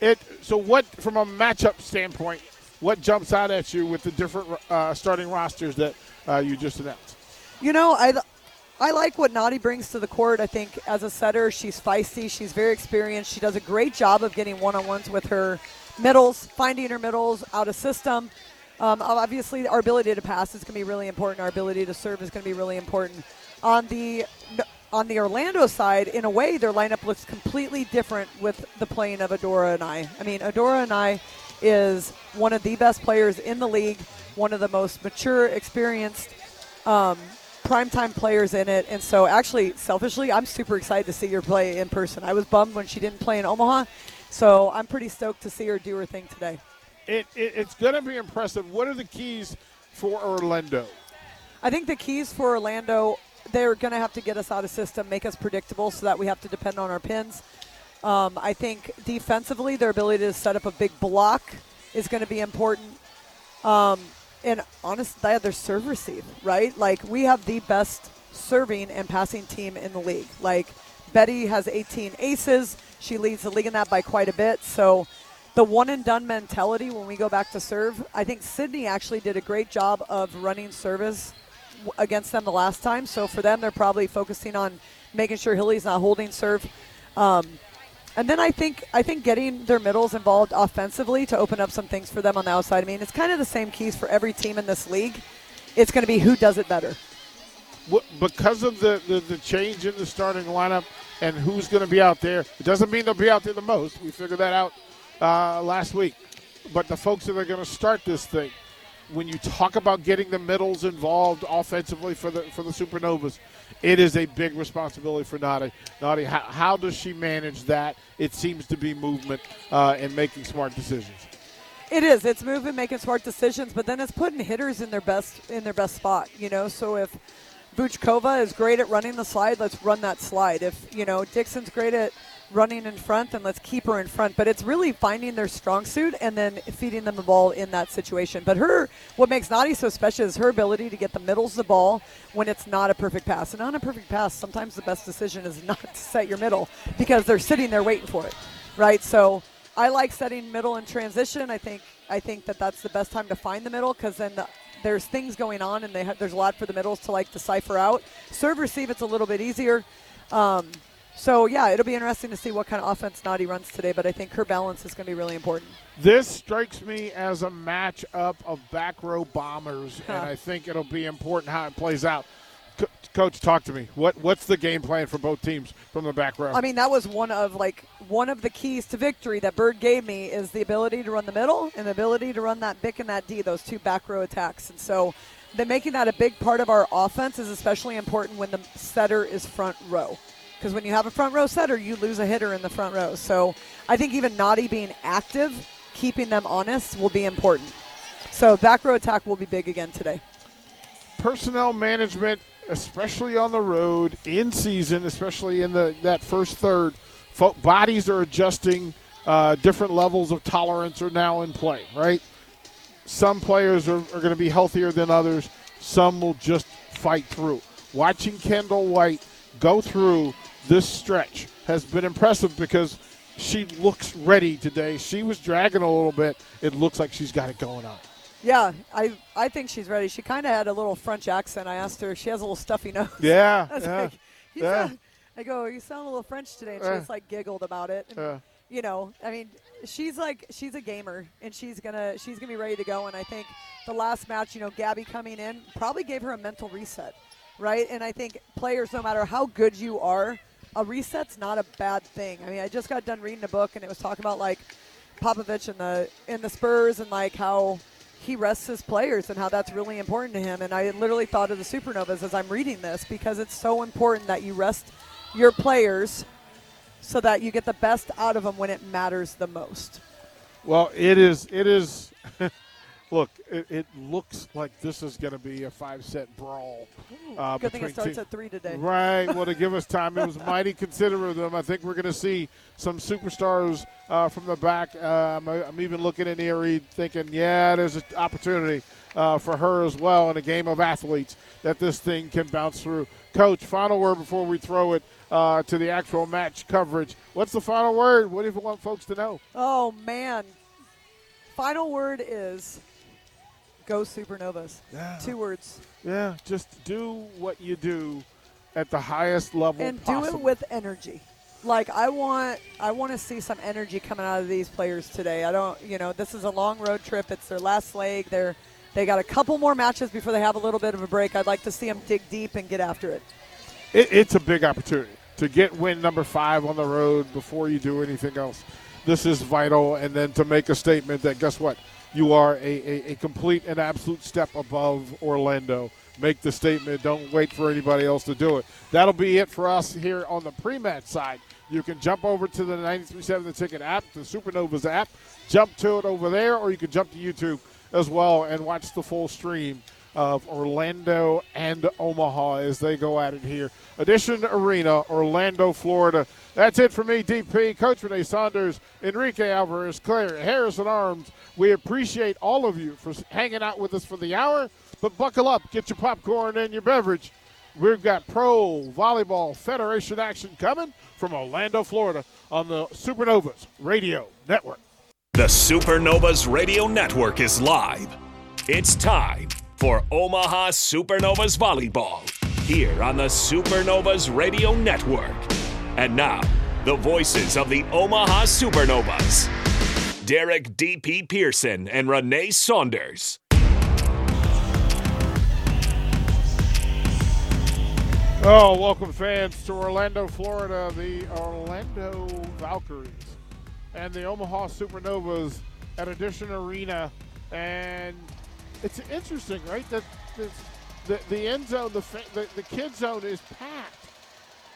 C: It so what from a matchup standpoint, what jumps out at you with the different uh, starting rosters that uh, you just announced?
B: You know, I I like what Nadi brings to the court. I think as a setter, she's feisty. She's very experienced. She does a great job of getting one on ones with her middles, finding her middles out of system. Um, obviously, our ability to pass is going to be really important. Our ability to serve is going to be really important. On the on the Orlando side, in a way, their lineup looks completely different with the playing of Adora Anae I mean, Adora Anae is one of the best players in the league, one of the most mature, experienced, um, primetime players in it. And so, actually, selfishly, I'm super excited to see her play in person. I was bummed when she didn't play in Omaha, so I'm pretty stoked to see her do her thing today
C: it, it it's going to be impressive. What are the keys for Orlando?
B: I think the keys for Orlando, they're going to have to get us out of system, make us predictable, so that we have to depend on our pins. Um, I think defensively, their ability to set up a big block is going to be important. Um, and honestly, their serve receive, right? Like we have the best serving and passing team in the league. Like Betty has 18 aces. She leads the league in that by quite a bit. So the one and done mentality when we go back to serve. I think Sydney actually did a great job of running service against them the last time. So for them, they're probably focusing on making sure Hilley's not holding serve. Um, and then I think I think getting their middles involved offensively to open up some things for them on the outside. I mean, it's kind of the same keys for every team in this league. It's going to be who does it better.
C: Because of the, the, the change in the starting lineup and who's going to be out there, it doesn't mean they'll be out there the most. We figure that out uh, last week. But the folks that are going to start this thing, when you talk about getting the middles involved offensively for the for the Supernovas, it is a big responsibility for Nadi. Nadi, how, how does she manage that? It seems to be movement uh, and making smart decisions.
B: It is. It's moving, making smart decisions, but then it's putting hitters in their best in their best spot. You know, so if Vuchkova is great at running the slide, let's run that slide. If you know Dixon's great at running in front, and let's keep her in front. But it's really finding their strong suit and then feeding them the ball in that situation. But her, what makes Nadi so special is her ability to get the middles the ball when it's not a perfect pass. And on a perfect pass, sometimes the best decision is not to set your middle because they're sitting there waiting for it, right? So I like setting middle in transition. I think I think that that's the best time to find the middle because then the, there's things going on and ha- there's a lot for the middles to like decipher out. Serve receive, it's a little bit easier. Um, so yeah, it'll be interesting to see what kind of offense Nadi runs today. But I think her balance is going to be really important.
C: This strikes me as a matchup of back row bombers, huh. and I think it'll be important how it plays out. Coach, talk to me. What what's the game plan for both teams from the back row?
B: I mean, that was one of like one of the keys to victory that Bird gave me is the ability to run the middle and the ability to run that Bick and that D, those two back row attacks. And so, the making that a big part of our offense is especially important when the setter is front row because when you have a front row setter, you lose a hitter in the front row. So I think even Nadi being active, keeping them honest, will be important. So back row attack will be big again today.
C: Personnel management, especially on the road in season, especially in the that first third, bodies are adjusting. Uh, different levels of tolerance are now in play, right? Some players are, are going to be healthier than others. Some will just fight through. Watching Kendall White go through this stretch has been impressive because she looks ready today. She was dragging a little bit. It looks like she's got it going on.
B: Yeah, I I think she's ready. She kind of had a little French accent. I asked her. She has a little stuffy nose.
C: Yeah.
B: I,
C: yeah,
B: like,
C: yeah.
B: Sound, I go, you sound a little French today. And she
C: uh,
B: just like giggled about it. And,
C: uh,
B: you know, I mean, she's like she's a gamer and she's gonna she's gonna be ready to go. And I think the last match, you know, Gabby coming in probably gave her a mental reset, right? And I think players, no matter how good you are, a reset's not a bad thing. I mean, I just got done reading a book and it was talking about like Popovich and the in the Spurs and like how he rests his players and how that's really important to him. And I literally thought of the Supernovas as I'm reading this because it's so important that you rest your players so that you get the best out of them when it matters the most.
C: Well, it is. It is. look, it, it, looks like this is going to be a five-set brawl.
B: Uh, Good thing it starts at three today.
C: Right. Well, to give us time, it was mighty considerate of them. I think we're going to see some superstars uh, from the back. Uh, I'm, I'm, even looking in Erie, thinking, yeah, there's an opportunity uh, for her as well in a game of athletes that this thing can bounce through. Coach, final word before we throw it uh, to the actual match coverage. What's the final word? What do you want folks to know?
B: Oh, man. Final word is go Supernovas. Yeah. Two words.
C: Yeah, just do what you do at the highest level
B: and
C: possible.
B: do it with energy. Like I want, I want to see some energy coming out of these players today. I don't, you know, this is a long road trip. It's their last leg. They're they got a couple more matches before they have a little bit of a break. I'd like to see them dig deep and get after it.
C: it it's a big opportunity to get win number five on the road before you do anything else. This is vital, and then to make a statement that guess what, you are a, a, a complete and absolute step above Orlando. Make the statement. Don't wait for anybody else to do it. That'll be it for us here on the pre-match side. You can jump over to the 93.7 The Ticket app, the Supernovas app, jump to it over there, or you can jump to YouTube as well and watch the full stream of Orlando and Omaha as they go at it here. Addition Arena, Orlando, Florida. That's it for me, DP. Coach Renee Saunders, Enrique Alvarez, Claire Harrison Arms. We appreciate all of you for hanging out with us for the hour. But buckle up, get your popcorn and your beverage. We've got Pro Volleyball Federation action coming from Orlando, Florida on the Supernovas Radio Network.
A: The Supernovas Radio Network is live. It's time for Omaha Supernovas Volleyball here on the Supernovas Radio Network. And now, the voices of the Omaha Supernovas Derek D.P. Pearson and Renee Saunders.
C: Oh, welcome fans to Orlando, Florida, the Orlando Valkyries and the Omaha Supernovas at Addition Arena. And it's interesting, right? That the, the end zone, the, the, the kid zone is packed.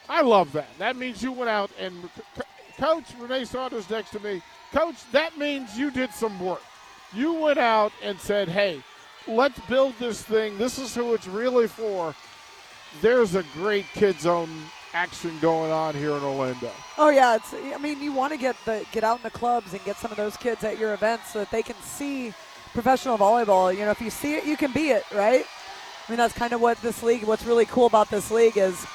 C: I love that. That means you went out and Coach Renee Saunders next to me. Coach, that means you did some work. You went out and said, "Hey, let's build this thing. This is who it's really for." There's a great kid zone action going on here in Orlando.
B: Oh yeah, it's. I mean, you want to get the get out in the clubs and get some of those kids at your events so that they can see professional volleyball. You know, if you see it, you can be it, right? I mean, that's kind of what this league. What's really cool about this league is,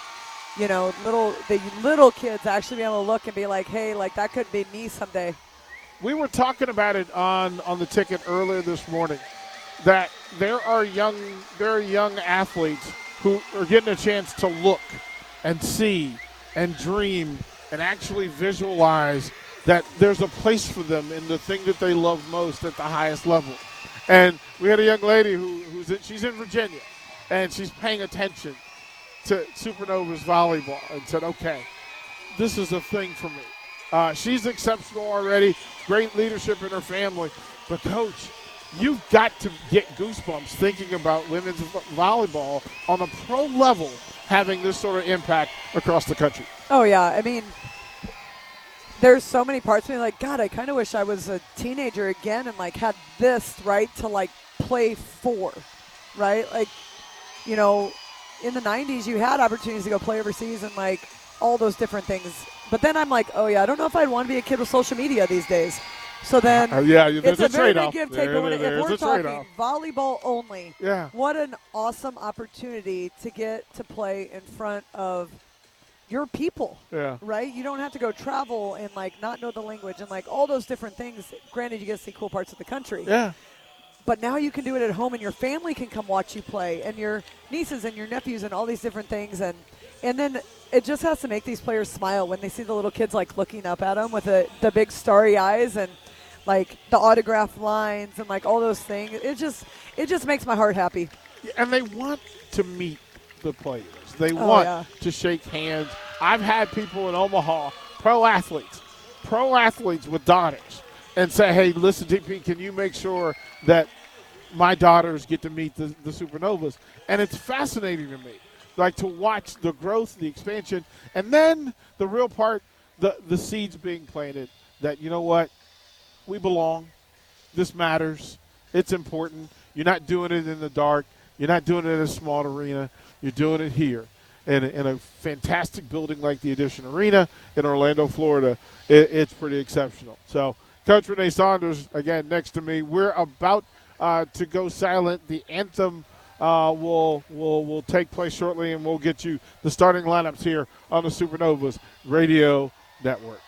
B: you know, little the little kids actually be able to look and be like, hey, like that could be me someday.
C: We were talking about it on on the ticket earlier this morning that there are young there are young athletes who are getting a chance to look and see and dream and actually visualize that there's a place for them in the thing that they love most at the highest level. And we had a young lady who, who's in, she's in Virginia, and she's paying attention to Supernovas volleyball and said, "Okay, this is a thing for me." Uh, she's exceptional already, great leadership in her family, but coach, you've got to get goosebumps thinking about women's volleyball on a pro level having this sort of impact across the country.
B: Oh yeah, I mean, there's so many parts of me like God. I kind of wish I was a teenager again and like had this right to like play for, right? Like, you know, in the '90s you had opportunities to go play overseas and like all those different things. But then I'm like, oh yeah, I don't know if I'd want to be a kid with social media these days. So then,
C: uh, yeah,
B: it's
C: a,
B: a very
C: big
B: give take.
C: There, there,
B: if we're talking
C: trade-off.
B: volleyball only,
C: yeah,
B: what an awesome opportunity to get to play in front of your people.
C: Yeah.
B: Right? You don't have to go travel and like not know the language and like all those different things. Granted, you get to see cool parts of the country.
C: Yeah.
B: But now you can do it at home and your family can come watch you play and your nieces and your nephews and all these different things and And then it just has to make these players smile when they see the little kids like looking up at them with the, the big starry eyes and like the autograph lines and like all those things. It just it just makes my heart happy.
C: And they want to meet the players. They
B: Oh,
C: want
B: yeah.
C: to shake hands. I've had people in Omaha, pro athletes, pro athletes with daughters, and say, "Hey, listen, DP, can you make sure that my daughters get to meet the, the supernovas?" And it's fascinating to me, like to watch the growth, the expansion, and then the real part, the the seeds being planted. That you know what, we belong. This matters. It's important. You're not doing it in the dark. You're not doing it in a small arena. You're doing it here in in a fantastic building like the Addition Arena in Orlando, Florida. It, it's pretty exceptional. So, Coach Renee Saunders, again, next to me. We're about uh, to go silent. The anthem uh, will, will, will take place shortly, and we'll get you the starting lineups here on the Supernovas Radio Network.